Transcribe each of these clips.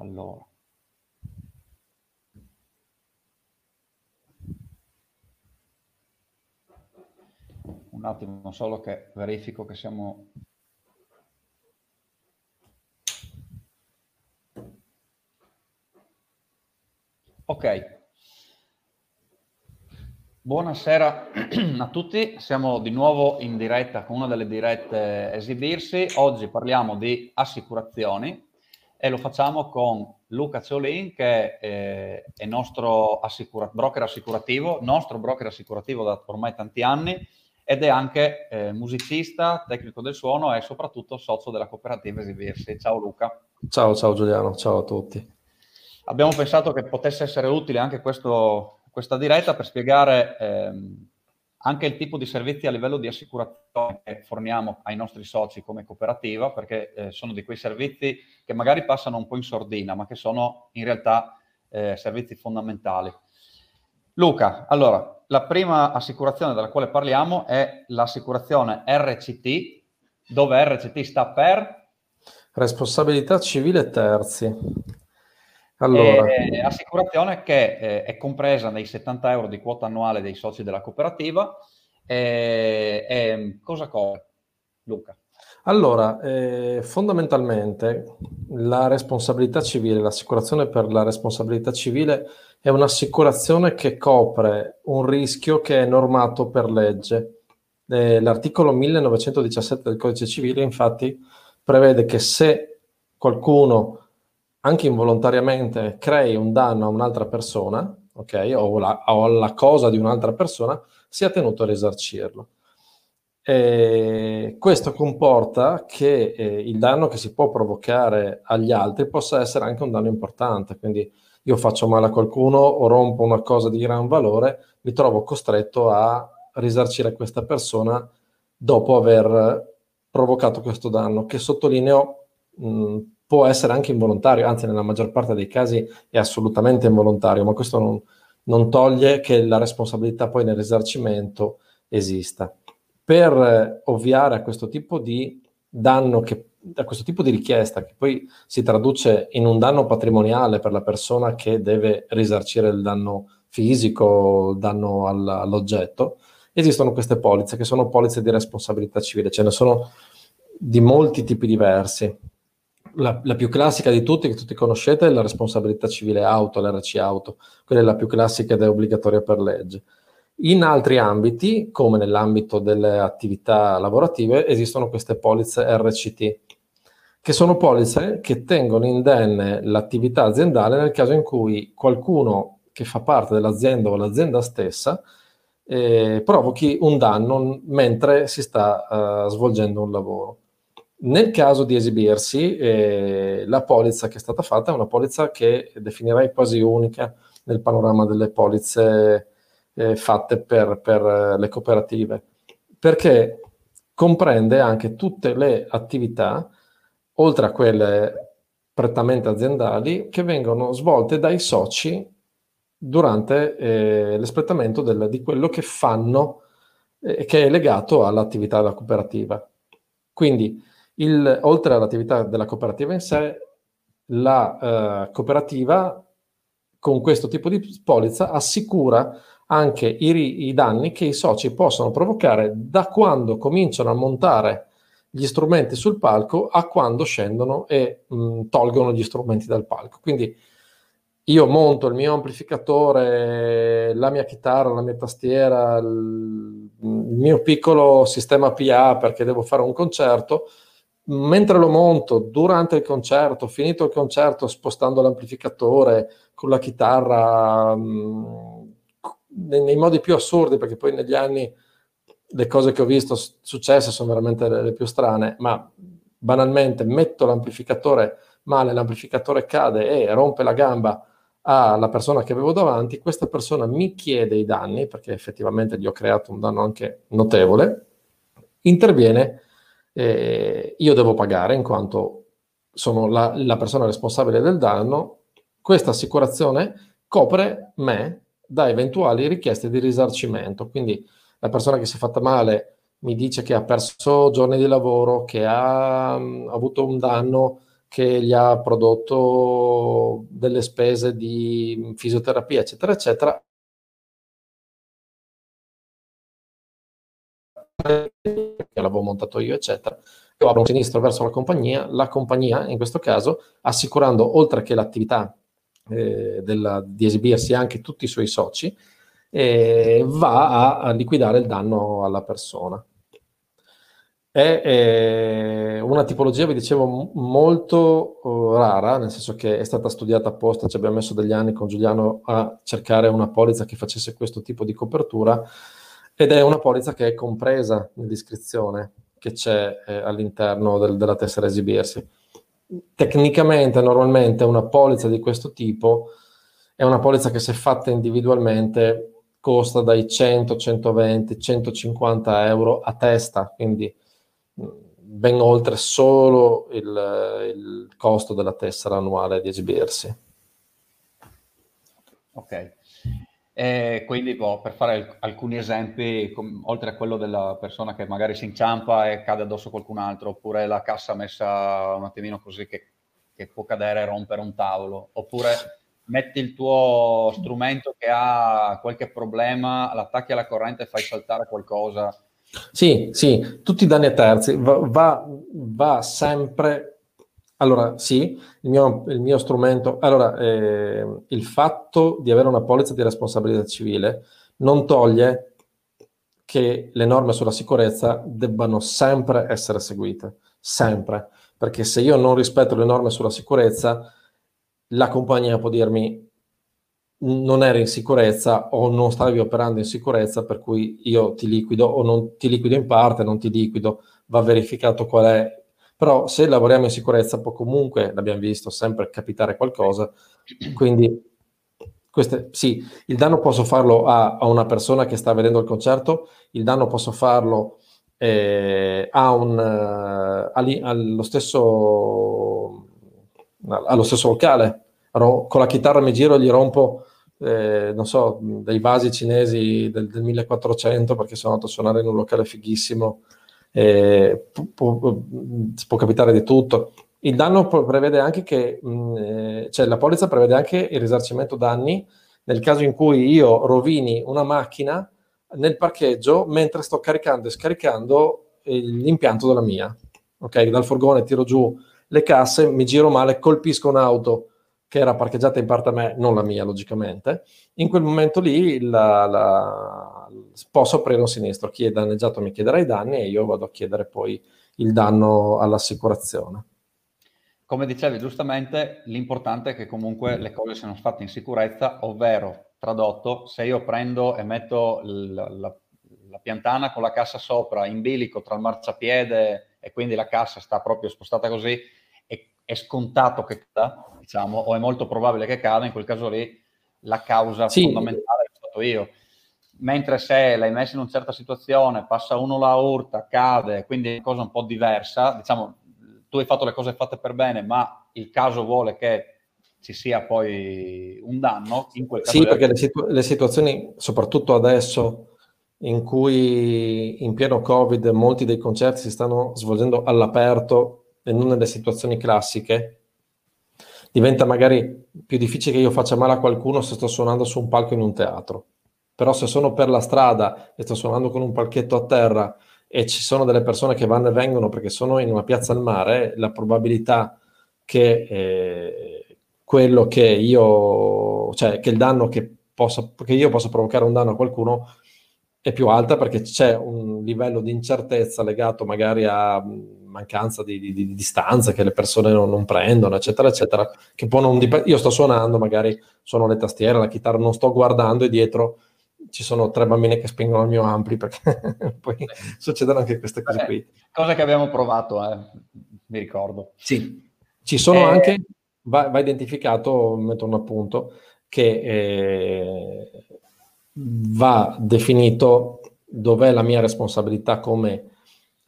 Allora. Un attimo solo che verifico che siamo... Ok. Buonasera a tutti, siamo di nuovo in diretta con una delle dirette esibirsi. Oggi parliamo di assicurazioni e lo facciamo con Luca Ciolin che eh, è nostro assicura- broker assicurativo, nostro broker assicurativo da ormai tanti anni ed è anche eh, musicista, tecnico del suono e soprattutto socio della cooperativa Esibirsi. Ciao Luca. Ciao, ciao Giuliano, ciao a tutti. Abbiamo pensato che potesse essere utile anche questo, questa diretta per spiegare ehm, anche il tipo di servizi a livello di assicurazione che forniamo ai nostri soci come cooperativa, perché eh, sono di quei servizi che magari passano un po' in sordina, ma che sono in realtà eh, servizi fondamentali. Luca, allora, la prima assicurazione della quale parliamo è l'assicurazione RCT, dove RCT sta per... Responsabilità civile terzi. Allora. E, assicurazione che eh, è compresa nei 70 euro di quota annuale dei soci della cooperativa. E, e cosa copre, Luca? Allora, eh, fondamentalmente la responsabilità civile, l'assicurazione per la responsabilità civile è un'assicurazione che copre un rischio che è normato per legge. Eh, l'articolo 1917 del Codice Civile infatti prevede che se qualcuno anche involontariamente crei un danno a un'altra persona, ok, o, la, o alla cosa di un'altra persona, sia tenuto a risarcirlo. E questo comporta che eh, il danno che si può provocare agli altri possa essere anche un danno importante, quindi io faccio male a qualcuno o rompo una cosa di gran valore, mi trovo costretto a risarcire questa persona dopo aver provocato questo danno, che sottolineo mh, può essere anche involontario, anzi nella maggior parte dei casi è assolutamente involontario, ma questo non, non toglie che la responsabilità poi nel risarcimento esista. Per eh, ovviare a questo tipo di danno, che, a questo tipo di richiesta, che poi si traduce in un danno patrimoniale per la persona che deve risarcire il danno fisico, il danno all, all'oggetto, esistono queste polizze che sono polizze di responsabilità civile, ce ne sono di molti tipi diversi la, la, più classica di tutti, che tutti conoscete, è la responsabilità civile auto, l'RC auto. Quella è la più classica ed è obbligatoria per legge. In altri ambiti, come nell'ambito delle attività lavorative, esistono queste polizze RCT, che sono polizze che tengono indenne l'attività aziendale nel caso in cui qualcuno che fa parte dell'azienda o l'azienda stessa eh, provochi un danno mentre si sta uh, svolgendo un lavoro. Nel caso di esibirsi, eh, la polizza che è stata fatta è una polizza che definirei quasi unica nel panorama delle polizze eh, fatte per, per, le cooperative, perché comprende anche tutte le attività, oltre a quelle prettamente aziendali, che vengono svolte dai soci durante eh, l'espletamento del, di quello che fanno, eh, che è legato all'attività della cooperativa. Quindi, il, oltre all'attività della cooperativa in sé, la uh, cooperativa con questo tipo di polizza assicura anche i, i, danni che i soci possono provocare da quando cominciano a montare gli strumenti sul palco a quando scendono e mh, tolgono gli strumenti dal palco. Quindi io monto il mio amplificatore, la mia chitarra, la mia tastiera, il mio piccolo sistema PA perché devo fare un concerto mentre lo monto durante il concerto, finito il concerto, spostando l'amplificatore con la chitarra mh, mm, nei, nei, modi più assurdi, perché poi negli anni le cose che ho visto successe sono veramente le, le più strane, ma banalmente metto l'amplificatore male, l'amplificatore cade e rompe la gamba alla persona che avevo davanti, questa persona mi chiede i danni, perché effettivamente gli ho creato un danno anche notevole, interviene eh, io devo pagare in quanto sono la, la persona responsabile del danno, questa assicurazione copre me da eventuali richieste di risarcimento. Quindi la persona che si è fatta male mi dice che ha perso giorni di lavoro, che ha, ha avuto un danno che gli ha prodotto delle spese di fisioterapia, eccetera, eccetera, che l'avevo montato io, eccetera. Io apro un sinistro verso la compagnia, la compagnia, in questo caso, assicurando oltre che l'attività eh, della, di esibirsi anche tutti i suoi soci, eh, va a, a, liquidare il danno alla persona. È eh, una tipologia, vi dicevo, molto uh, rara, nel senso che è stata studiata apposta, ci abbiamo messo degli anni con Giuliano a cercare una polizza che facesse questo tipo di copertura ed è una polizza che è compresa nell'iscrizione che c'è eh, all'interno del, della tessera esibirsi. Tecnicamente, normalmente, una polizza di questo tipo è una polizza che se fatta individualmente costa dai 100, 120, 150 euro a testa, quindi mm, ben oltre solo il, il costo della tessera annuale di esibirsi. Ok. E quindi boh, per fare alcuni esempi, com- oltre a quello della persona che magari si inciampa e cade addosso qualcun altro, oppure la cassa messa un attimino così che, che può cadere e rompere un tavolo, oppure metti il tuo strumento che ha qualche problema, l'attacchi alla corrente e fai saltare qualcosa. Sì, sì, tutti i danni a terzi. Va, va, va sempre allora, sì, il mio, il mio strumento. Allora, eh, il fatto di avere una polizza di responsabilità civile non toglie che le norme sulla sicurezza debbano sempre essere seguite, sempre, perché se io non rispetto le norme sulla sicurezza, la compagnia può dirmi non eri in sicurezza o non stavi operando in sicurezza, per cui io ti liquido o non ti liquido in parte, non ti liquido, va verificato qual è però se lavoriamo in sicurezza può comunque, l'abbiamo visto, sempre capitare qualcosa, quindi queste, sì, il danno posso farlo a, a, una persona che sta vedendo il concerto, il danno posso farlo eh, a un, uh, alli, allo, stesso, allo stesso locale, con la chitarra mi giro e gli rompo eh, non so, dei vasi cinesi del, del, 1400 perché sono andato a suonare in un locale fighissimo eh, può, può, capitare di tutto. Il danno prevede anche che, mh, eh, cioè la polizza prevede anche il risarcimento danni nel caso in cui io rovini una macchina nel parcheggio mentre sto caricando e scaricando l'impianto della mia. Ok, dal furgone tiro giù le casse, mi giro male, colpisco un'auto che era parcheggiata in parte a me, non la mia logicamente, in quel momento lì la, la, posso aprire un sinistro, chi è danneggiato mi chiederà i danni e io vado a chiedere poi il danno all'assicurazione. Come dicevi giustamente, l'importante è che comunque le cose siano fatte in sicurezza, ovvero, tradotto, se io prendo e metto la, la, la piantana con la cassa sopra in bilico tra il marciapiede e quindi la cassa sta proprio spostata così, è scontato che cada, diciamo, o è molto probabile che cada, in quel caso lì la causa sì. fondamentale è stato io. Mentre se l'hai messo in una certa situazione, passa uno la urta, cade, quindi è una cosa un po' diversa, diciamo, tu hai fatto le cose fatte per bene, ma il caso vuole che ci sia poi un danno, in quel caso... Sì, perché le, situ- le situazioni, soprattutto adesso, in cui in pieno Covid molti dei concerti si stanno svolgendo all'aperto e non nelle situazioni classiche, diventa magari più difficile che io faccia male a qualcuno se sto suonando su un palco in un teatro. Però se sono per la strada e sto suonando con un palchetto a terra e ci sono delle persone che vanno e vengono perché sono in una piazza al mare, la probabilità che eh, quello che io, cioè che il danno che, possa, che io possa provocare un danno a qualcuno è più alta perché c'è un livello di incertezza legato magari a mancanza di, di, di distanza che le persone non, non, prendono, eccetera, eccetera, che può non dip- Io sto suonando, magari sono le tastiere, la chitarra, non sto guardando e dietro ci sono tre bambine che spingono il mio ampli perché poi succedono anche queste cose qui. Cosa che abbiamo provato, eh, mi ricordo. Sì, ci sono eh... anche, va, va, identificato, metto un appunto, che eh, va definito dov'è la mia responsabilità come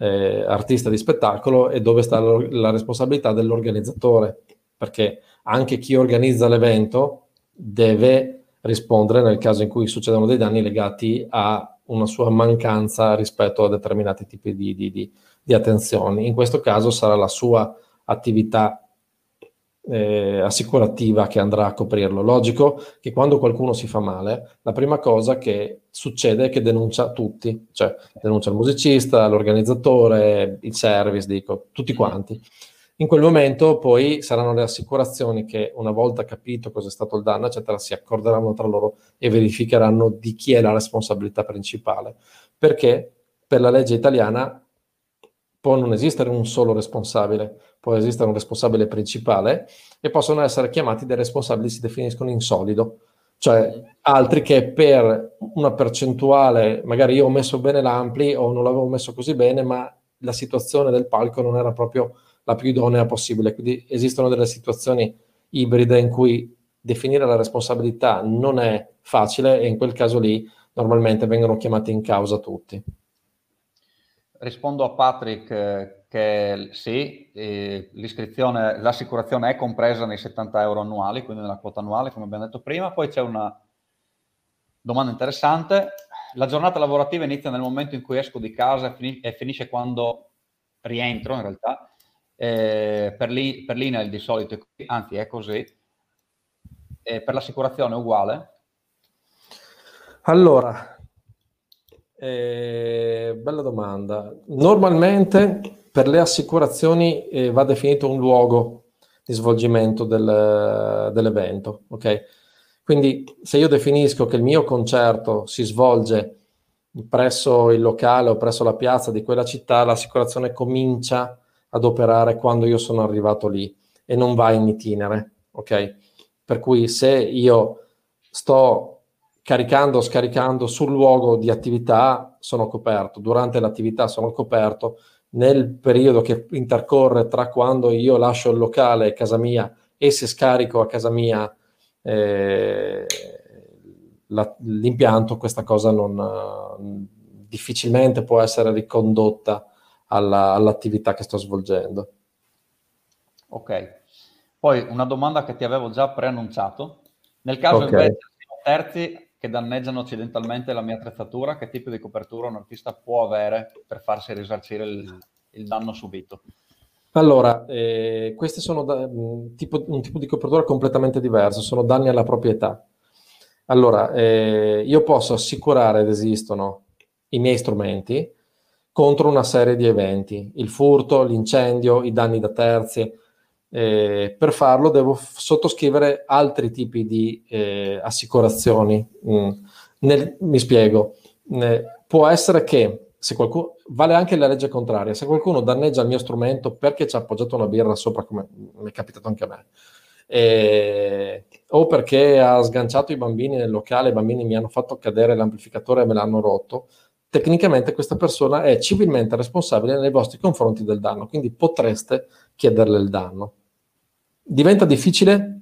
eh, artista di spettacolo e dove sta la responsabilità dell'organizzatore, perché anche chi organizza l'evento deve rispondere nel caso in cui succedano dei danni legati a una sua mancanza rispetto a determinati tipi di, di, di, di attenzioni. In questo caso sarà la sua attività eh, assicurativa che andrà a coprirlo. Logico che quando qualcuno si fa male, la prima cosa che succede è che denuncia tutti, cioè denuncia il musicista, l'organizzatore, il service, dico, tutti quanti. In quel momento poi saranno le assicurazioni che una volta capito cosa è stato il danno, eccetera, si accorderanno tra loro e verificheranno di chi è la responsabilità principale. Perché per la legge italiana può non esistere un solo responsabile, può esistere un responsabile principale e possono essere chiamati dei responsabili si definiscono in solido, cioè altri che per una percentuale, magari io ho messo bene l'ampli o non l'avevo messo così bene, ma la situazione del palco non era proprio la più idonea possibile. Quindi esistono delle situazioni ibride in cui definire la responsabilità non è facile e in quel caso lì normalmente vengono chiamati in causa tutti. Rispondo a Patrick eh, che sì, l'iscrizione, l'assicurazione è compresa nei 70 euro annuali, quindi nella quota annuale, come abbiamo detto prima. Poi c'è una domanda interessante. La giornata lavorativa inizia nel momento in cui esco di casa e, finisce quando rientro, in realtà eh, per, li, per l'INAIL di solito, anzi è così, eh, per l'assicurazione è uguale? Allora, eh, bella domanda. Normalmente per le assicurazioni eh, va definito un luogo di svolgimento del, dell'evento, ok? Quindi se io definisco che il mio concerto si svolge presso il locale o presso la piazza di quella città, l'assicurazione comincia ad operare quando io sono arrivato lì e non va in itinere, ok? Per cui se io sto caricando o scaricando sul luogo di attività sono coperto, durante l'attività sono coperto, nel periodo che intercorre tra quando io lascio il locale a casa mia e se scarico a casa mia eh, la, l'impianto, questa cosa non, difficilmente può essere ricondotta alla, all'attività che sto svolgendo. Ok, poi una domanda che ti avevo già preannunciato. Nel caso okay. invece siano terzi che danneggiano accidentalmente la mia attrezzatura, che tipo di copertura un artista può avere per farsi risarcire il, il danno subito? Allora, eh, questi sono da, un, tipo, un, tipo, di copertura completamente diverso, sono danni alla proprietà. Allora, eh, io posso assicurare ed esistono i miei strumenti, contro una serie di eventi, il furto, l'incendio, i danni da terzi. Eh, per farlo devo f- sottoscrivere altri tipi di eh, assicurazioni. Mm. Nel, mi spiego, eh, può essere che se qualcuno, vale anche la legge contraria, se qualcuno danneggia il mio strumento perché ci ha appoggiato una birra sopra, come mi è capitato anche a me, eh, o perché ha sganciato i bambini nel locale, i bambini mi hanno fatto cadere l'amplificatore e me l'hanno rotto, tecnicamente questa persona è civilmente responsabile nei vostri confronti del danno, quindi potreste chiederle il danno. Diventa difficile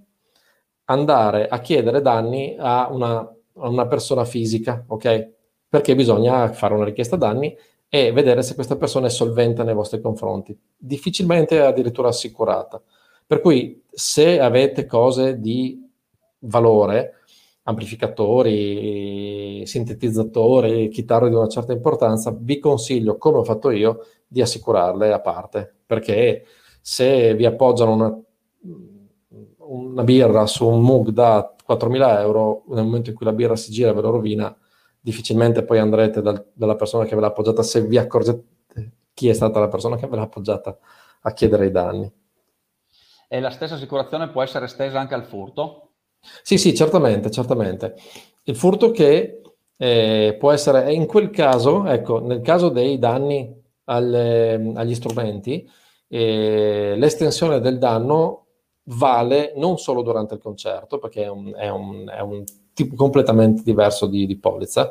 andare a chiedere danni a una, a una persona fisica, ok? Perché bisogna fare una richiesta danni e vedere se questa persona è solvente nei vostri confronti. Difficilmente addirittura assicurata. Per cui se avete cose di valore, amplificatori, sintetizzatori, chitarre di una certa importanza, vi consiglio, come ho fatto io, di assicurarle a parte, perché se vi appoggiano una, una birra su un mug da 4.000 euro, nel momento in cui la birra si gira e ve lo rovina, difficilmente poi andrete dal, dalla persona che ve l'ha appoggiata, se vi accorgete chi è stata la persona che ve l'ha appoggiata, a chiedere i danni. E la stessa assicurazione può essere estesa anche al furto? Sì, sì, certamente, certamente. Il furto che eh, può essere, in quel caso, ecco, nel caso dei danni alle, agli strumenti, eh, l'estensione del danno vale non solo durante il concerto, perché è un, è un, è un tipo completamente diverso di, di polizza,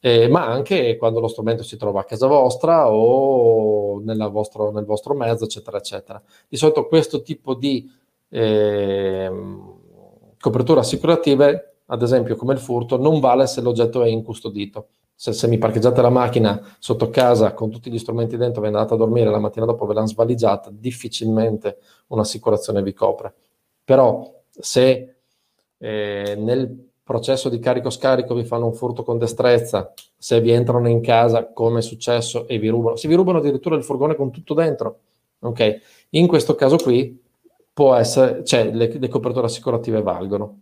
eh, ma anche quando lo strumento si trova a casa vostra o vostro, nel vostro mezzo, eccetera, eccetera. Di solito questo tipo di eh, coperture assicurative, ad esempio come il furto, non vale se l'oggetto è incustodito. Se, se mi parcheggiate la macchina sotto casa con tutti gli strumenti dentro, ve ne andate a dormire, la mattina dopo ve l'hanno svaligiata, difficilmente un'assicurazione vi copre. Però se eh, nel processo di carico-scarico vi fanno un furto con destrezza, se vi entrano in casa come è successo e vi rubano, se vi rubano addirittura il furgone con tutto dentro, ok? In questo caso qui può essere, cioè le, le coperture assicurative valgono.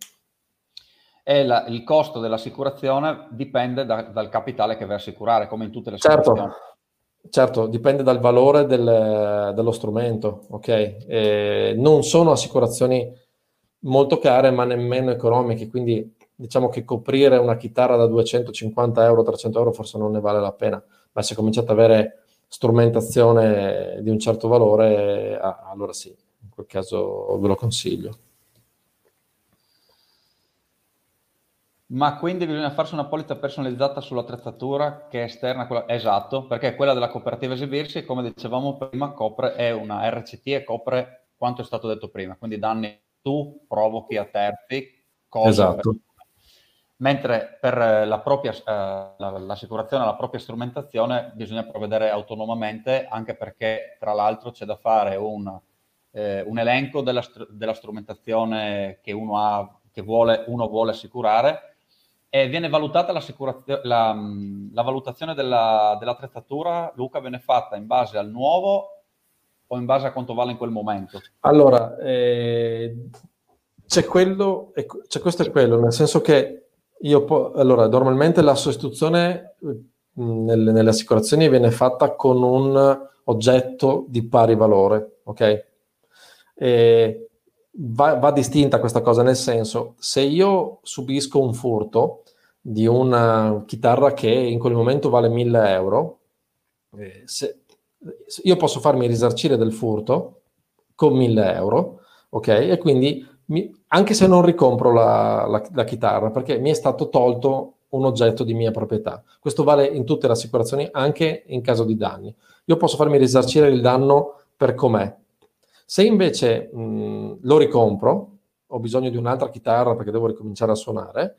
E la, il costo dell'assicurazione dipende da, dal capitale che vai a assicurare, come in tutte le certo. assicurazioni. Certo, dipende dal valore del, dello strumento, ok? E non sono assicurazioni molto care, ma nemmeno economiche, quindi diciamo che coprire una chitarra da 250 euro, 300 euro forse non ne vale la pena, ma se cominciate ad avere strumentazione di un certo valore, allora sì, in quel caso ve lo consiglio. Ma quindi bisogna farsi una polizza personalizzata sull'attrezzatura che è esterna a quella... Esatto, perché quella della cooperativa esibirsi, come dicevamo prima, copre, è una RCT e copre quanto è stato detto prima, quindi danni tu provochi a terzi cose. Esatto. Per... Mentre per la propria, eh, l'assicurazione alla propria strumentazione bisogna provvedere autonomamente, anche perché tra l'altro c'è da fare un, eh, un elenco della, della, strumentazione che uno ha, che vuole, uno vuole assicurare e viene valutata la, la valutazione della, dell'attrezzatura, Luca, viene fatta in base al nuovo o in base a quanto vale in quel momento? Allora, eh, c'è quello, c'è questo e quello, nel senso che io po- allora, normalmente la sostituzione nelle, nelle, assicurazioni viene fatta con un oggetto di pari valore, ok? E va, va, distinta questa cosa, nel senso, se io subisco un furto di una chitarra che in quel momento vale 1000 euro, eh, se, io posso farmi risarcire del furto con 1000 euro, ok? E quindi, mi, anche se non ricompro la, la, la chitarra, perché mi è stato tolto un oggetto di mia proprietà. Questo vale in tutte le assicurazioni, anche in caso di danni. Io posso farmi risarcire il danno per com'è, se invece mh, lo ricompro, ho bisogno di un'altra chitarra perché devo ricominciare a suonare,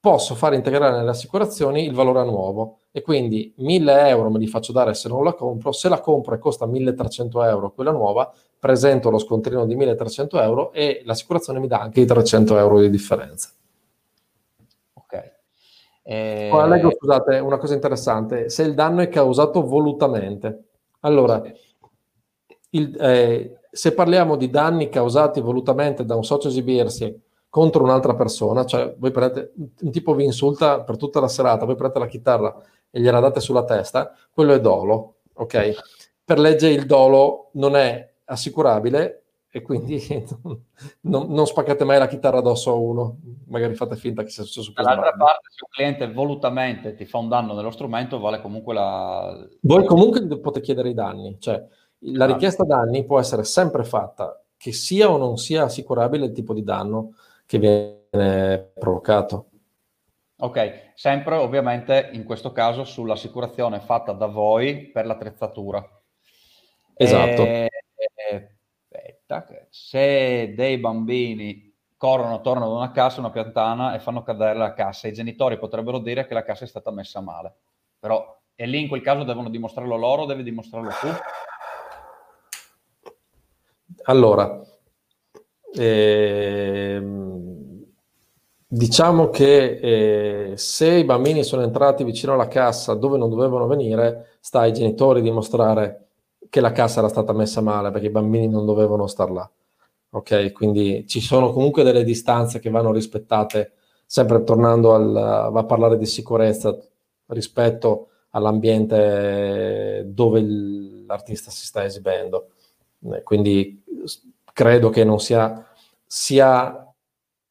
posso fare integrare nelle assicurazioni il valore a nuovo e quindi 1000 euro me li faccio dare se non la compro, se la compro e costa 1300 euro quella nuova, presento lo scontrino di 1300 euro e l'assicurazione mi dà anche i 300 euro di differenza. Ok. E... Ora leggo, scusate, una cosa interessante, se il danno è causato volutamente. Allora, sì il, eh, se parliamo di danni causati volutamente da un socio esibirsi contro un'altra persona, cioè voi prendete, un tipo vi insulta per tutta la serata, voi prendete la chitarra e gliela date sulla testa, quello è dolo, ok? Per legge il dolo non è assicurabile e quindi non, non, spaccate mai la chitarra addosso a uno, magari fate finta che sia successo così. Dall'altra parte, se un cliente volutamente ti fa un danno nello strumento, vale comunque la... Voi comunque potete chiedere i danni, cioè la richiesta danni può essere sempre fatta, che sia o non sia assicurabile il tipo di danno che viene provocato. Ok, sempre ovviamente in questo caso sull'assicurazione fatta da voi per l'attrezzatura. Esatto. E, aspetta, se dei bambini corrono attorno ad una cassa, una piantana e fanno cadere la cassa, i genitori potrebbero dire che la cassa è stata messa male. Però, e lì in quel caso devono dimostrarlo loro devi dimostrarlo tu? Allora, ehm, diciamo che eh, se i bambini sono entrati vicino alla cassa dove non dovevano venire, sta ai genitori dimostrare che la cassa era stata messa male perché i bambini non dovevano star là. Ok, quindi ci sono comunque delle distanze che vanno rispettate, sempre tornando al, a parlare di sicurezza rispetto all'ambiente dove l'artista si sta esibendo. Eh, quindi credo che non sia, sia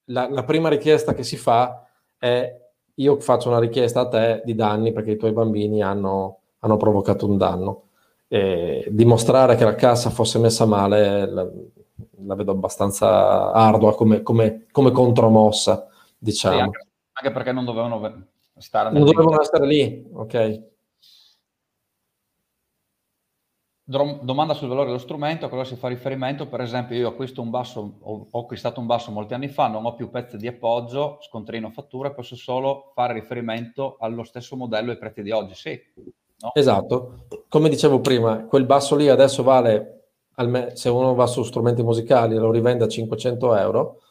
la, la, prima richiesta che si fa è io faccio una richiesta a te di danni perché i tuoi bambini hanno, hanno provocato un danno. E dimostrare che la cassa fosse messa male la, la vedo abbastanza ardua come, come, come contromossa, diciamo. Sì, anche, anche, perché non dovevano stare, non dovevano stare lì, ok. Domanda sul valore dello strumento, a cosa si fa riferimento? Per esempio, io acquisto un basso, ho, ho, acquistato un basso molti anni fa, non ho più pezzi di appoggio, scontrino fattura, posso solo fare riferimento allo stesso modello e prezzi di oggi, sì. No? Esatto, come dicevo prima, quel basso lì adesso vale, se uno va su strumenti musicali, lo rivende a 500 euro,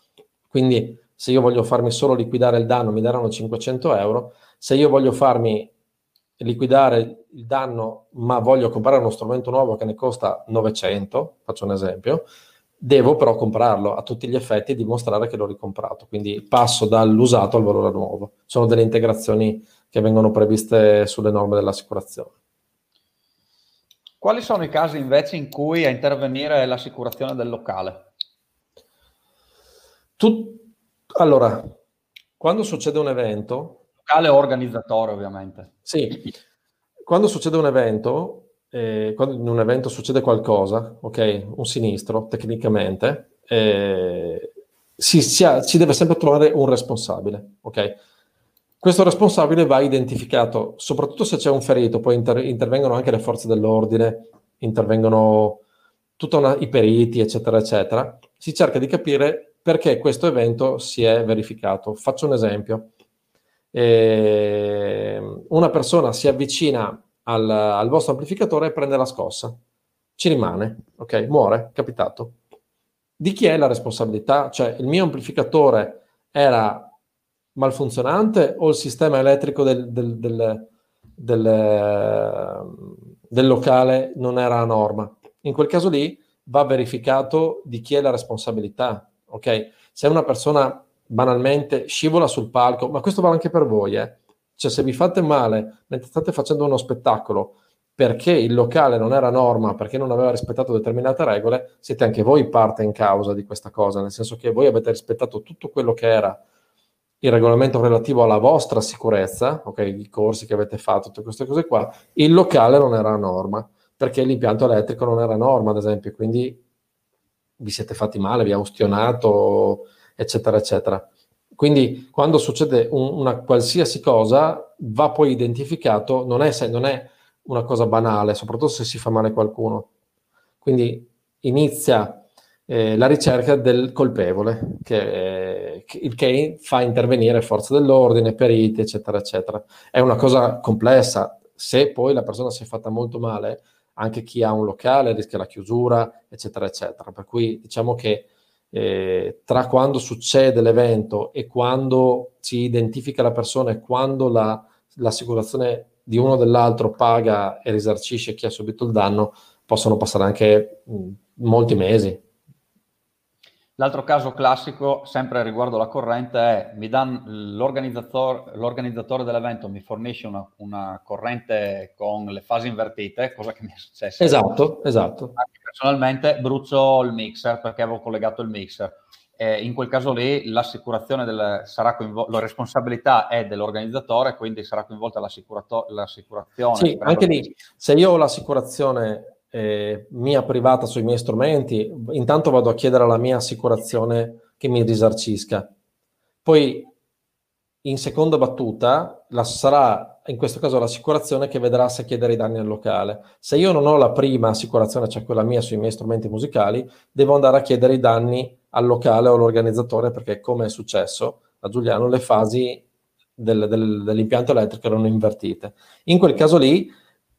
quindi se io voglio farmi solo liquidare il danno mi daranno 500 euro, se io voglio farmi liquidare il danno, ma voglio comprare uno strumento nuovo che ne costa 900, faccio un esempio, devo però comprarlo a tutti gli effetti e dimostrare che l'ho ricomprato. Quindi passo dall'usato al valore nuovo. Sono delle integrazioni che vengono previste sulle norme dell'assicurazione. Quali sono i casi invece in cui a intervenire è l'assicurazione del locale? Tu, allora, quando succede un evento... Locale organizzatore ovviamente. Sì, quando succede un evento, eh, quando in un evento succede qualcosa, ok, un sinistro tecnicamente, eh, si, si, ha, si, deve sempre trovare un responsabile, ok? Questo responsabile va identificato, soprattutto se c'è un ferito, poi inter- intervengono anche le forze dell'ordine, intervengono tutti i periti, eccetera, eccetera. Si cerca di capire perché questo evento si è verificato. Faccio un esempio. Eh, una persona si avvicina al, al vostro amplificatore e prende la scossa. Ci rimane, ok? Muore, capitato. Di chi è la responsabilità? Cioè, il mio amplificatore era malfunzionante o il sistema elettrico del, del, del, del, del locale non era a norma? In quel caso lì va verificato di chi è la responsabilità, ok? Se una persona banalmente scivola sul palco, ma questo vale anche per voi, eh? Cioè, se vi fate male mentre state facendo uno spettacolo perché il locale non era norma, perché non aveva rispettato determinate regole, siete anche voi parte in causa di questa cosa, nel senso che voi avete rispettato tutto quello che era il regolamento relativo alla vostra sicurezza, ok, i corsi che avete fatto, tutte queste cose qua, il locale non era norma, perché l'impianto elettrico non era norma, ad esempio, quindi vi siete fatti male, vi ha ustionato, eccetera, eccetera. Quindi quando succede un, una qualsiasi cosa va poi identificato, non è, non è una cosa banale, soprattutto se si fa male qualcuno. Quindi inizia eh, la ricerca del colpevole, che, che, il che fa intervenire forze dell'ordine, periti, eccetera, eccetera. È una cosa complessa. Se poi la persona si è fatta molto male, anche chi ha un locale rischia la chiusura, eccetera, eccetera. Per cui diciamo che eh, tra quando succede l'evento e quando si identifica la persona e quando la, l'assicurazione di uno o dell'altro paga e risarcisce chi ha subito il danno, possono passare anche mh, molti mesi. L'altro caso classico, sempre riguardo la corrente, è mi dan, l'organizzatore, l'organizzatore dell'evento mi fornisce una, una, corrente con le fasi invertite, cosa che mi è successa. Esatto, esatto. Personalmente brucio il mixer perché avevo collegato il mixer. Eh, in quel caso lì l'assicurazione del, sarà coinvolta, la responsabilità è dell'organizzatore, quindi sarà coinvolta l'assicurazione. Sì, anche lì, se io ho l'assicurazione eh, mia privata sui miei strumenti, intanto vado a chiedere alla mia assicurazione che mi risarcisca. Poi, in seconda battuta, la, sarà in questo caso l'assicurazione che vedrà se chiedere i danni al locale. Se io non ho la prima assicurazione, cioè quella mia sui miei strumenti musicali, devo andare a chiedere i danni al locale o all'organizzatore perché, come è successo a Giuliano, le fasi del, del, dell'impianto elettrico erano invertite. In quel caso lì,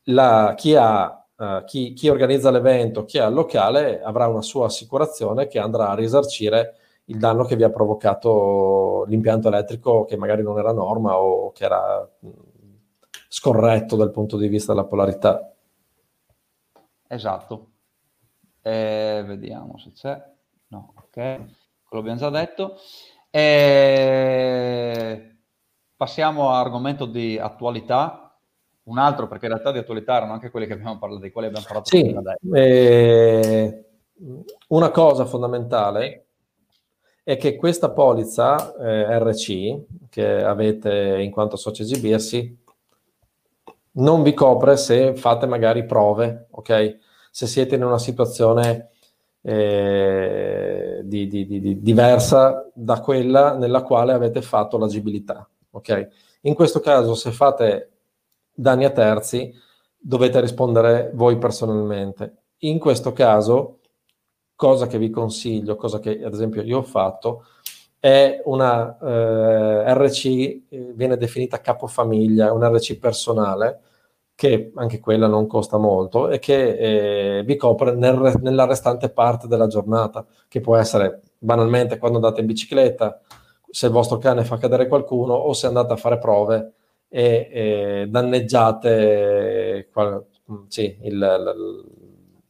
la, chi ha Uh, chi, chi, organizza l'evento, chi ha il locale, avrà una sua assicurazione che andrà a risarcire il danno che vi ha provocato l'impianto elettrico che magari non era norma o che era scorretto dal punto di vista della polarità. Esatto. Eh, vediamo se c'è. No, ok, quello abbiamo già detto. Eh, passiamo all'argomento di attualità un altro, perché in realtà di attualità erano anche abbiamo parlato, dei quali abbiamo parlato sì, prima. Eh, una cosa fondamentale è che questa polizza eh, RC che avete in quanto soci GBS non vi copre se fate magari prove, ok? Se siete in una situazione eh, di, di, di, diversa da quella nella quale avete fatto l'agibilità, ok? In questo caso, se fate danni a terzi, dovete rispondere voi personalmente. In questo caso, cosa che vi consiglio, cosa che ad esempio io ho fatto, è una eh, RC, eh, viene definita capofamiglia, un RC personale, che anche quella non costa molto e che eh, vi copre nel, nella restante parte della giornata, che può essere banalmente quando andate in bicicletta, se il vostro cane fa cadere qualcuno o se andate a fare prove e, e danneggiate qual, sì, il,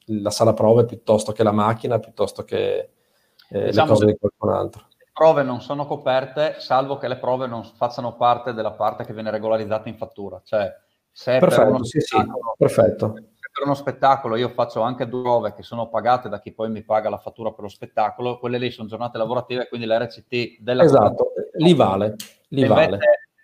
il, la sala prove piuttosto che la macchina, piuttosto che eh, diciamo le cose di qualcun altro. Le prove non sono coperte, salvo che le prove non facciano parte della parte che viene regolarizzata in fattura. Cioè, se perfetto, per uno, sì, sì, perfetto. per uno spettacolo io faccio anche due prove che sono pagate da chi poi mi paga la fattura per lo spettacolo, quelle lì sono giornate lavorative, quindi l'RCT della... Esatto, li vale. Li vale.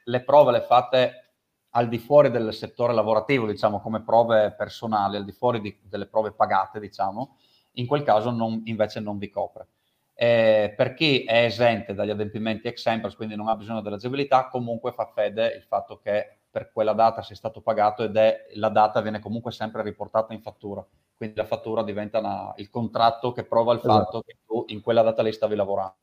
Le prove le fate al di fuori del settore lavorativo, diciamo, come prove personali, al di fuori di, delle prove pagate, diciamo, in quel caso non, invece non vi copre. Eh, per chi è esente dagli adempimenti exemplars, quindi non ha bisogno dell'agibilità, comunque fa fede il fatto che per quella data sia stato pagato ed è la data viene comunque sempre riportata in fattura. Quindi la fattura diventa una, il contratto che prova il esatto. fatto che tu in quella data lì stavi lavorando.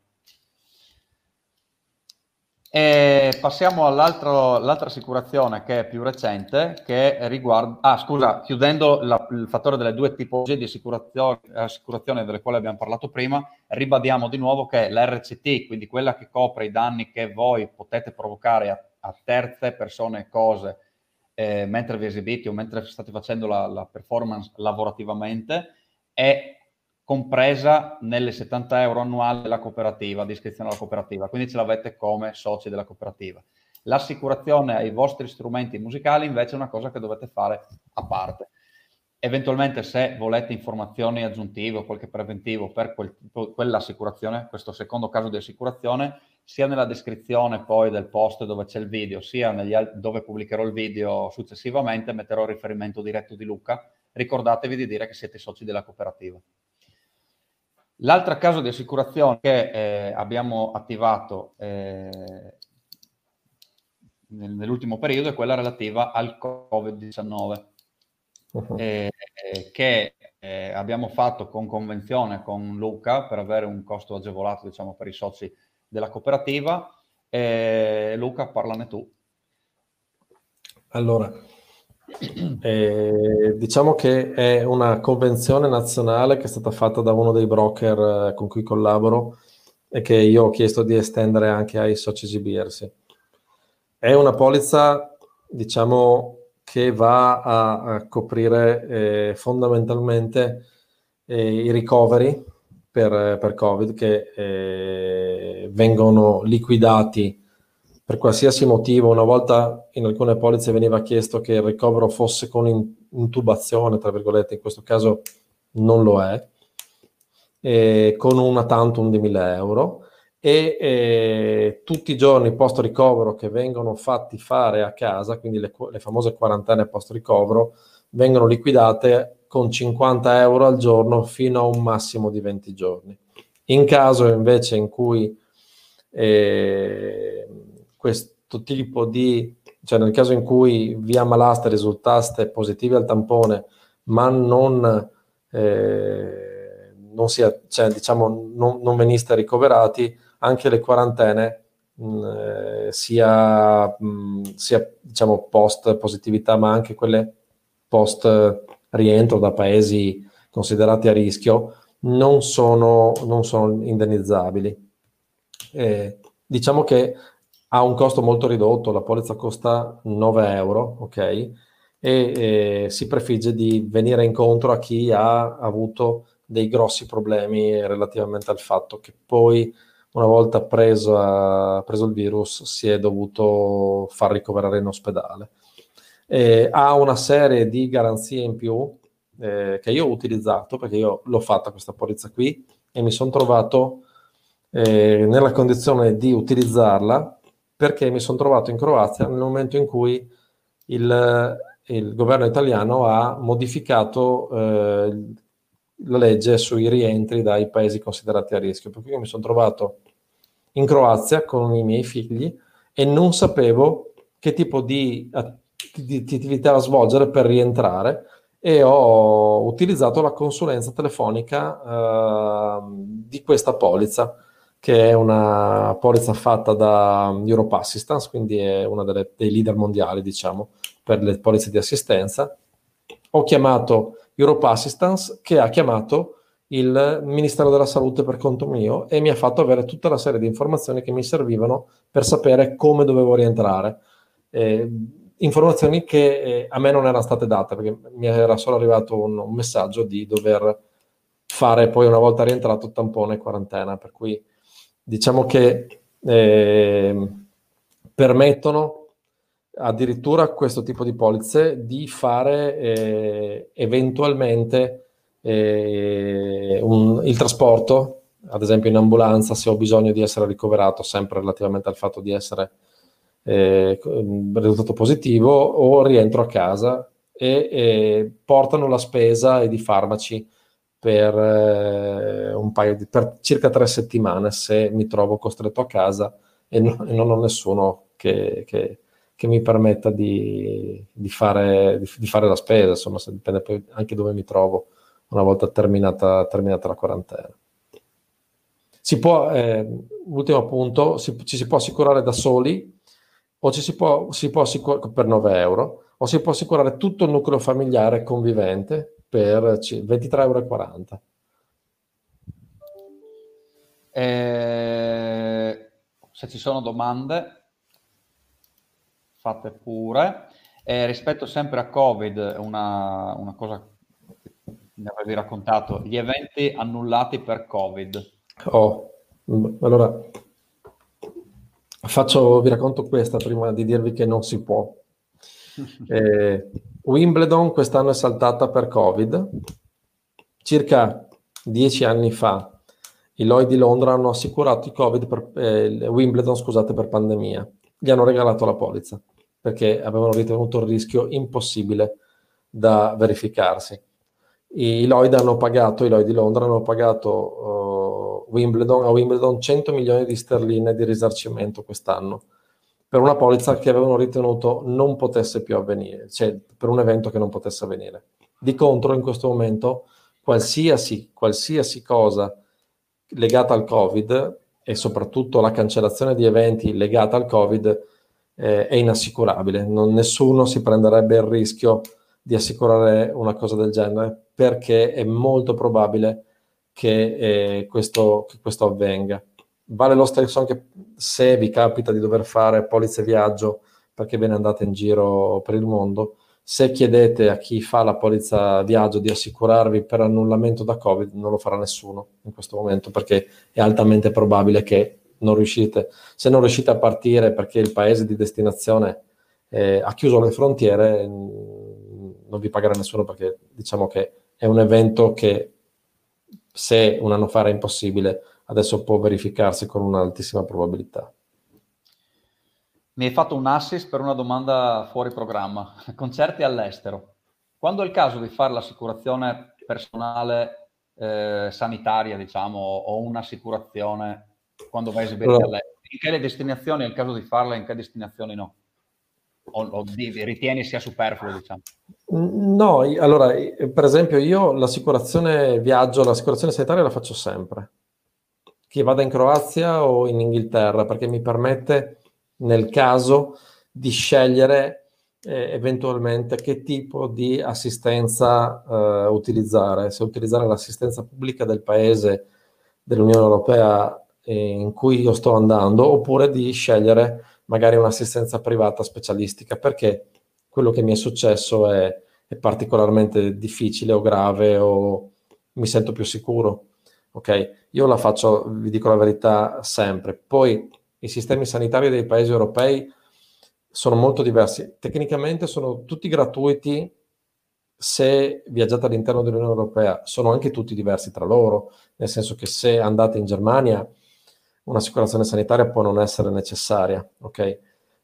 E passiamo all'altra assicurazione che è più recente, che riguarda... Ah, scusa, chiudendo la, il fattore delle due tipologie di assicurazione, assicurazione delle quali abbiamo parlato prima, ribadiamo di nuovo che l'RCT, quindi quella che copre i danni che voi potete provocare a, a terze persone e cose eh, mentre vi esibite o mentre state facendo la, la performance lavorativamente, è compresa nelle 70 euro annuali della cooperativa, di iscrizione alla cooperativa, quindi ce l'avete come soci della cooperativa. L'assicurazione ai vostri strumenti musicali invece è una cosa che dovete fare a parte. Eventualmente se volete informazioni aggiuntive o qualche preventivo per quel, quell'assicurazione, questo secondo caso di assicurazione, sia nella descrizione poi del post dove c'è il video, sia negli, dove pubblicherò il video successivamente, metterò il riferimento diretto di Luca. Ricordatevi di dire che siete soci della cooperativa. L'altro caso di assicurazione che eh, abbiamo attivato eh, nell'ultimo periodo è quella relativa al Covid-19, uh-huh. eh, che eh, abbiamo fatto con convenzione con Luca per avere un costo agevolato diciamo, per i soci della cooperativa. Luca, parlane tu. Allora, eh, diciamo che è una convenzione nazionale che è stata fatta da uno dei broker eh, con cui collaboro e che io ho chiesto di estendere anche ai soci GBRC. È una polizza, diciamo, che va a, a coprire eh, fondamentalmente eh, i ricoveri per, per Covid che eh, vengono liquidati per qualsiasi motivo, una volta in alcune polizze veniva chiesto che il ricovero fosse con intubazione, tra virgolette, in questo caso non lo è, con una tantum di 1000 euro e eh, tutti i giorni post ricovero che vengono fatti fare a casa, quindi le, le famose quarantene post ricovero, vengono liquidate con 50 euro al giorno fino a un massimo di 20 giorni. In caso invece in cui eh, questo tipo di, cioè nel caso in cui vi ammalaste, risultaste positivi al tampone, ma non, eh, non, sia, cioè, diciamo, non, non, veniste ricoverati, anche le quarantene, mh, eh, sia, mh, sia diciamo, post positività, ma anche quelle post rientro da paesi considerati a rischio, non sono, non sono indennizzabili. Eh, diciamo che ha un costo molto ridotto, la polizza costa 9 euro, ok? E, e si prefigge di venire incontro a chi ha avuto dei grossi problemi relativamente al fatto che poi una volta preso, preso il virus si è dovuto far ricoverare in ospedale. Eh, ha una serie di garanzie in più eh, che io ho utilizzato perché io l'ho fatta questa polizza qui e mi sono trovato eh, nella condizione di utilizzarla perché mi sono trovato in Croazia nel momento in cui il, il governo italiano ha modificato eh, la legge sui rientri dai paesi considerati a rischio. Per cui io mi sono trovato in Croazia con i miei figli e non sapevo che tipo di, attività svolgere per rientrare e ho utilizzato la consulenza telefonica eh, di questa polizza che è una polizza fatta da Europe Assistance, quindi è uno dei leader mondiali, diciamo, per le polizze di assistenza. Ho chiamato Europe Assistance, che ha chiamato il Ministero della Salute per conto mio e mi ha fatto avere tutta una serie di informazioni che mi servivano per sapere come dovevo rientrare. Eh, informazioni che eh, a me non erano state date perché mi era solo arrivato un, un, messaggio di dover fare poi una volta rientrato tampone e quarantena, per cui diciamo che eh, permettono addirittura questo tipo di polizze di fare eh, eventualmente eh, un, il trasporto, ad esempio in ambulanza, se ho bisogno di essere ricoverato, sempre relativamente al fatto di essere eh, risultato positivo, o rientro a casa e, e portano la spesa e di farmaci per, eh, di, per circa tre settimane se mi trovo costretto a casa e, no, e non ho nessuno che, che che mi permetta di, di, fare, di, fare, la spesa, insomma, dipende poi anche dove mi trovo una volta terminata, terminata la quarantena. Si può, eh, ultimo punto, si, ci si può assicurare da soli o ci si può, si può assicurare per 9 euro o si può assicurare tutto il nucleo familiare convivente per 23,40 euro. Eh, se ci sono domande fate pure. E rispetto sempre a Covid, una, una cosa che mi avevi raccontato, gli eventi annullati per Covid. Oh, allora faccio, vi racconto questa prima di dirvi che non si può. Eh, Wimbledon quest'anno è saltata per Covid. Circa dieci anni fa i Lloyd di Londra hanno assicurato per, eh, Wimbledon scusate, per pandemia. Gli hanno regalato la polizza perché avevano ritenuto il rischio impossibile da verificarsi. I Lloyd hanno pagato, i Lloyd di Londra hanno pagato uh, Wimbledon, a Wimbledon 100 milioni di sterline di risarcimento quest'anno per una polizza che avevano ritenuto non potesse più avvenire, cioè per un evento che non potesse avvenire. Di contro, in questo momento, qualsiasi, qualsiasi cosa legata al Covid e soprattutto la cancellazione di eventi legata al Covid eh, è inassicurabile. Non, nessuno si prenderebbe il rischio di assicurare una cosa del genere perché è molto probabile che, eh, questo, che questo avvenga. Vale lo stesso anche se vi capita di dover fare polizze viaggio perché ve ne andate in giro per il mondo. Se chiedete a chi fa la polizza viaggio di assicurarvi per annullamento da Covid, non lo farà nessuno in questo momento perché è altamente probabile che non riuscite, se non riuscite a partire perché il paese di destinazione eh, ha chiuso le frontiere, mm, non vi pagherà nessuno perché diciamo che è un evento che se un anno fa era impossibile, adesso può verificarsi con un'altissima probabilità. Mi hai fatto un assist per una domanda fuori programma. Concerti all'estero. Quando è il caso di fare l'assicurazione personale eh, sanitaria, diciamo, o un'assicurazione quando vai a esibire allora. all'estero? In che destinazioni è il caso di farla, in che destinazioni no? O, o ritieni sia superfluo, diciamo? No, allora, per esempio io l'assicurazione viaggio, l'assicurazione sanitaria la faccio sempre. Che vada in Croazia o in Inghilterra, perché mi permette nel caso di scegliere eh, eventualmente che tipo di assistenza eh, utilizzare, se utilizzare l'assistenza pubblica del paese dell'Unione Europea in cui io sto andando, oppure di scegliere magari un'assistenza privata specialistica, perché quello che mi è successo è, è particolarmente difficile o grave o mi sento più sicuro. Ok, io la faccio, vi dico la verità, sempre. Poi i sistemi sanitari dei paesi europei sono molto diversi. Tecnicamente sono tutti gratuiti se viaggiate all'interno dell'Unione Europea, sono anche tutti diversi tra loro, nel senso che se andate in Germania un'assicurazione sanitaria può non essere necessaria, ok?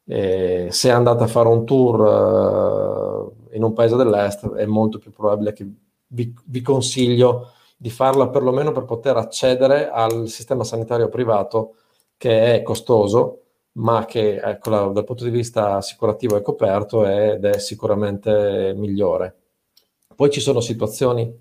E se andate a fare un tour uh, in un paese dell'est è molto più probabile che vi, vi, consiglio di farla perlomeno per poter accedere al sistema sanitario privato che è costoso ma che ecco, dal punto di vista assicurativo è coperto ed è sicuramente migliore. Poi ci sono situazioni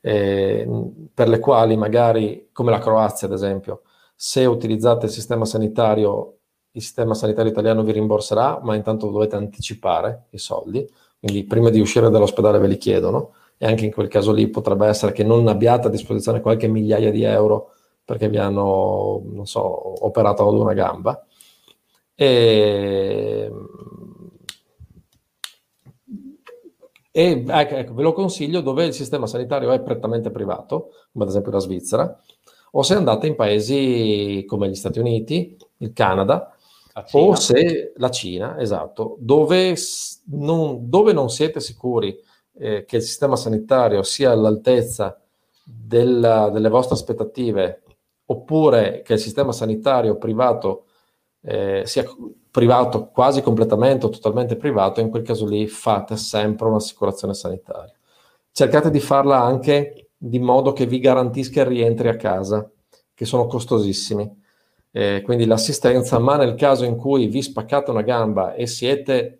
eh, per le quali magari, come la Croazia ad esempio, se utilizzate il sistema sanitario, il sistema sanitario italiano vi rimborserà, ma intanto dovete anticipare i soldi, quindi prima di uscire dall'ospedale ve li chiedono e anche in quel caso lì potrebbe essere che non abbiate a disposizione qualche migliaia di euro perché vi hanno, non so, operato ad una gamba. E E ecco, ecco, ve lo consiglio dove il sistema sanitario è prettamente privato, come ad esempio la Svizzera, o se andate in paesi come gli Stati Uniti, il Canada, o se la Cina, esatto, dove non, dove non siete sicuri eh, che il sistema sanitario sia all'altezza della, delle vostre aspettative, oppure che il sistema sanitario privato eh, sia privato quasi completamente o totalmente privato, in quel caso lì fate sempre un'assicurazione sanitaria. Cercate di farla anche di modo che vi garantisca il rientri a casa, che sono costosissimi. Eh, quindi l'assistenza, ma nel caso in cui vi spaccate una gamba e siete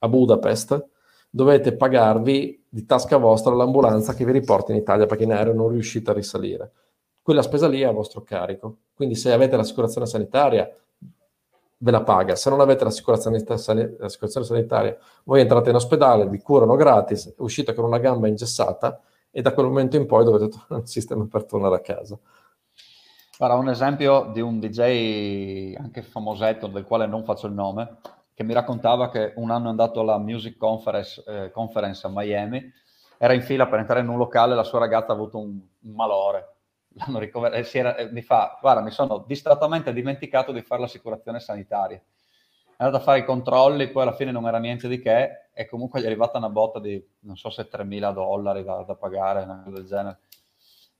a Budapest, dovete pagarvi di tasca vostra l'ambulanza che vi riporta in Italia perché in aereo non riuscite a risalire. Quella spesa lì è a vostro carico. Quindi se avete l'assicurazione sanitaria, ve la paga. Se non avete l'assicurazione, sanitaria, voi entrate in ospedale, vi curano gratis, uscite con una gamba ingessata e da quel momento in poi dovete trovare un sistema per tornare a casa. Guarda, un esempio di un DJ anche famosetto, del quale non faccio il nome, che mi raccontava che un anno è andato alla Music Conference, eh, conference a Miami, era in fila per entrare in un locale, la sua ragazza ha avuto un, un malore, l'hanno ricoverato, era, eh, mi fa, guarda, mi sono distrattamente dimenticato di fare l'assicurazione sanitaria. È andato a fare i controlli, poi alla fine non era niente di che, e comunque gli è arrivata una botta di, non so se 3.000 dollari da, da pagare, una cosa del genere.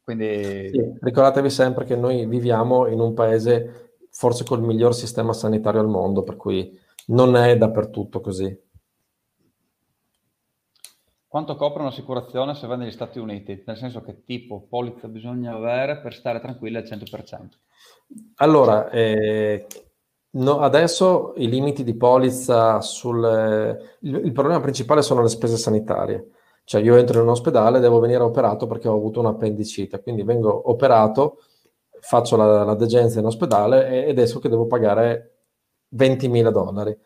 Quindi... Sì, ricordatevi sempre che noi viviamo in un paese forse col miglior sistema sanitario al mondo, per cui non è dappertutto così. Quanto copre un'assicurazione se va negli Stati Uniti? Nel senso che tipo polizza bisogna avere per stare tranquilli al 100%? Allora, eh, no, adesso i limiti di polizza sul... Il, il, problema principale sono le spese sanitarie. Cioè io entro in un ospedale, devo venire operato perché ho avuto un'appendicite, quindi vengo operato, faccio la, la degenza in ospedale ed esco che devo pagare 20.000 dollari.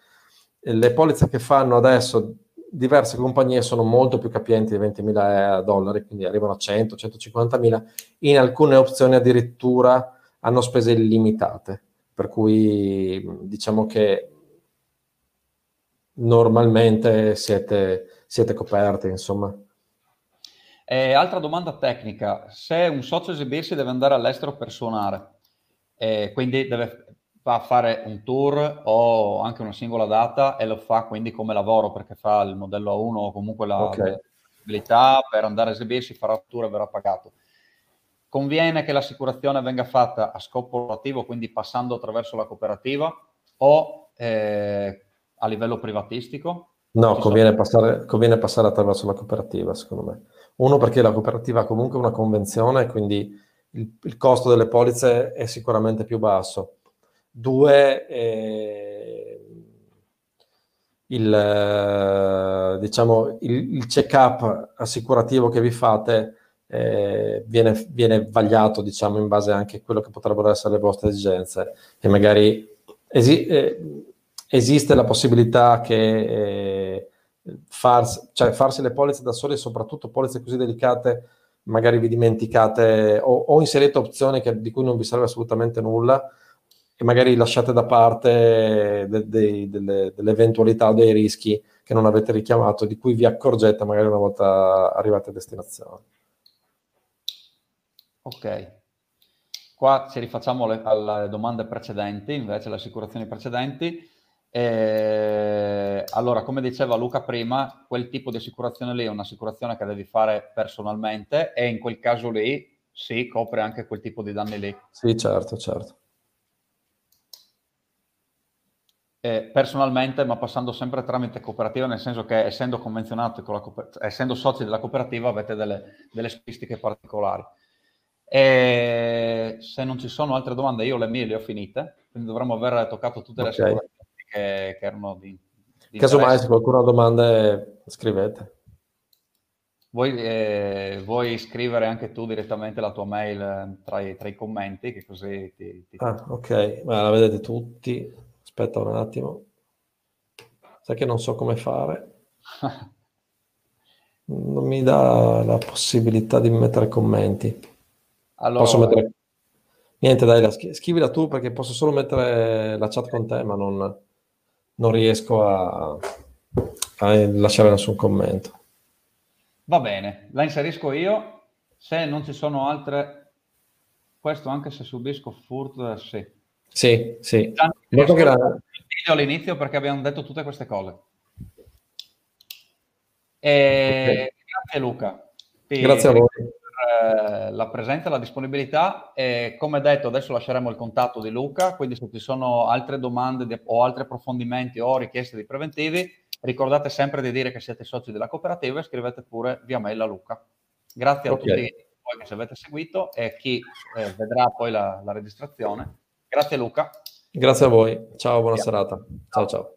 Le polizze che fanno adesso diverse compagnie sono molto più capienti di 20.000 dollari, quindi arrivano a 100, 150.000, in alcune opzioni addirittura hanno spese illimitate, per cui diciamo che normalmente siete, siete coperti, insomma. Eh, altra domanda tecnica, se un socio esibirsi deve andare all'estero per suonare, eh, quindi deve va a fare un tour o anche una singola data e lo fa quindi come lavoro perché fa il modello A1 o comunque la okay. per andare a esibirsi, farà un tour e verrà pagato. Conviene che l'assicurazione venga fatta a scopo lavorativo, quindi passando attraverso la cooperativa o eh, a livello privatistico? No, conviene passare, conviene passare, attraverso la cooperativa, secondo me. Uno, perché la cooperativa ha comunque una convenzione, quindi il, il costo delle polizze è sicuramente più basso. Due, eh, il, diciamo, il, il, check-up assicurativo che vi fate eh, viene, viene, vagliato diciamo, in base anche a quello che potrebbero essere le vostre esigenze. E magari esi- eh, esiste la possibilità che eh, farsi, cioè farsi le polizze da soli, soprattutto polizze così delicate, magari vi dimenticate o, o inserite opzioni che, di cui non vi serve assolutamente nulla e magari lasciate da parte de, de, delle, delle, eventualità o dei rischi che non avete richiamato, di cui vi accorgete magari una volta arrivati a destinazione. Ok. Qua ci rifacciamo le, alle domande precedenti, invece alle assicurazioni precedenti. Eh, allora, come diceva Luca prima, quel tipo di assicurazione lì è un'assicurazione che devi fare personalmente e in quel caso lì sì, copre anche quel tipo di danni lì. Sì, certo, certo eh, personalmente, ma passando sempre tramite cooperativa, nel senso che essendo convenzionato con la cooperativa, essendo soci della cooperativa avete delle, delle statistiche particolari. E se non ci sono altre domande, io le mie le ho finite, quindi dovremmo aver toccato tutte le okay. che, che erano di, di Casomai se qualcuno ha domande scrivete. Vuoi, eh, vuoi, scrivere anche tu direttamente la tua mail eh, tra i, tra i commenti, che così ti... ti... Ah, ok, ma la vedete tutti. Aspetta un attimo. Sai che non so come fare. Non mi dà la possibilità di mettere commenti. Allora... Posso mettere... Niente, dai, la sch- scrivila tu perché posso solo mettere la chat con te, ma non, non riesco a, a lasciare nessun commento. Va bene, la inserisco io. Se non ci sono altre, questo anche se subisco furto, sì. Sì, sì. Molto video all'inizio perché abbiamo detto tutte queste cose. E... Okay. Grazie Luca. Grazie a voi. Per eh, la presenza, la disponibilità e come detto adesso lasceremo il contatto di Luca, quindi se ci sono altre domande di, o altri approfondimenti o richieste di preventivi Ricordate sempre di dire che siete soci della cooperativa e scrivete pure via mail a Luca. Grazie okay. a tutti voi che ci avete seguito e chi eh, vedrà poi la, la registrazione. Grazie Luca. Grazie a voi. Ciao, buona yeah. serata. Ciao ciao.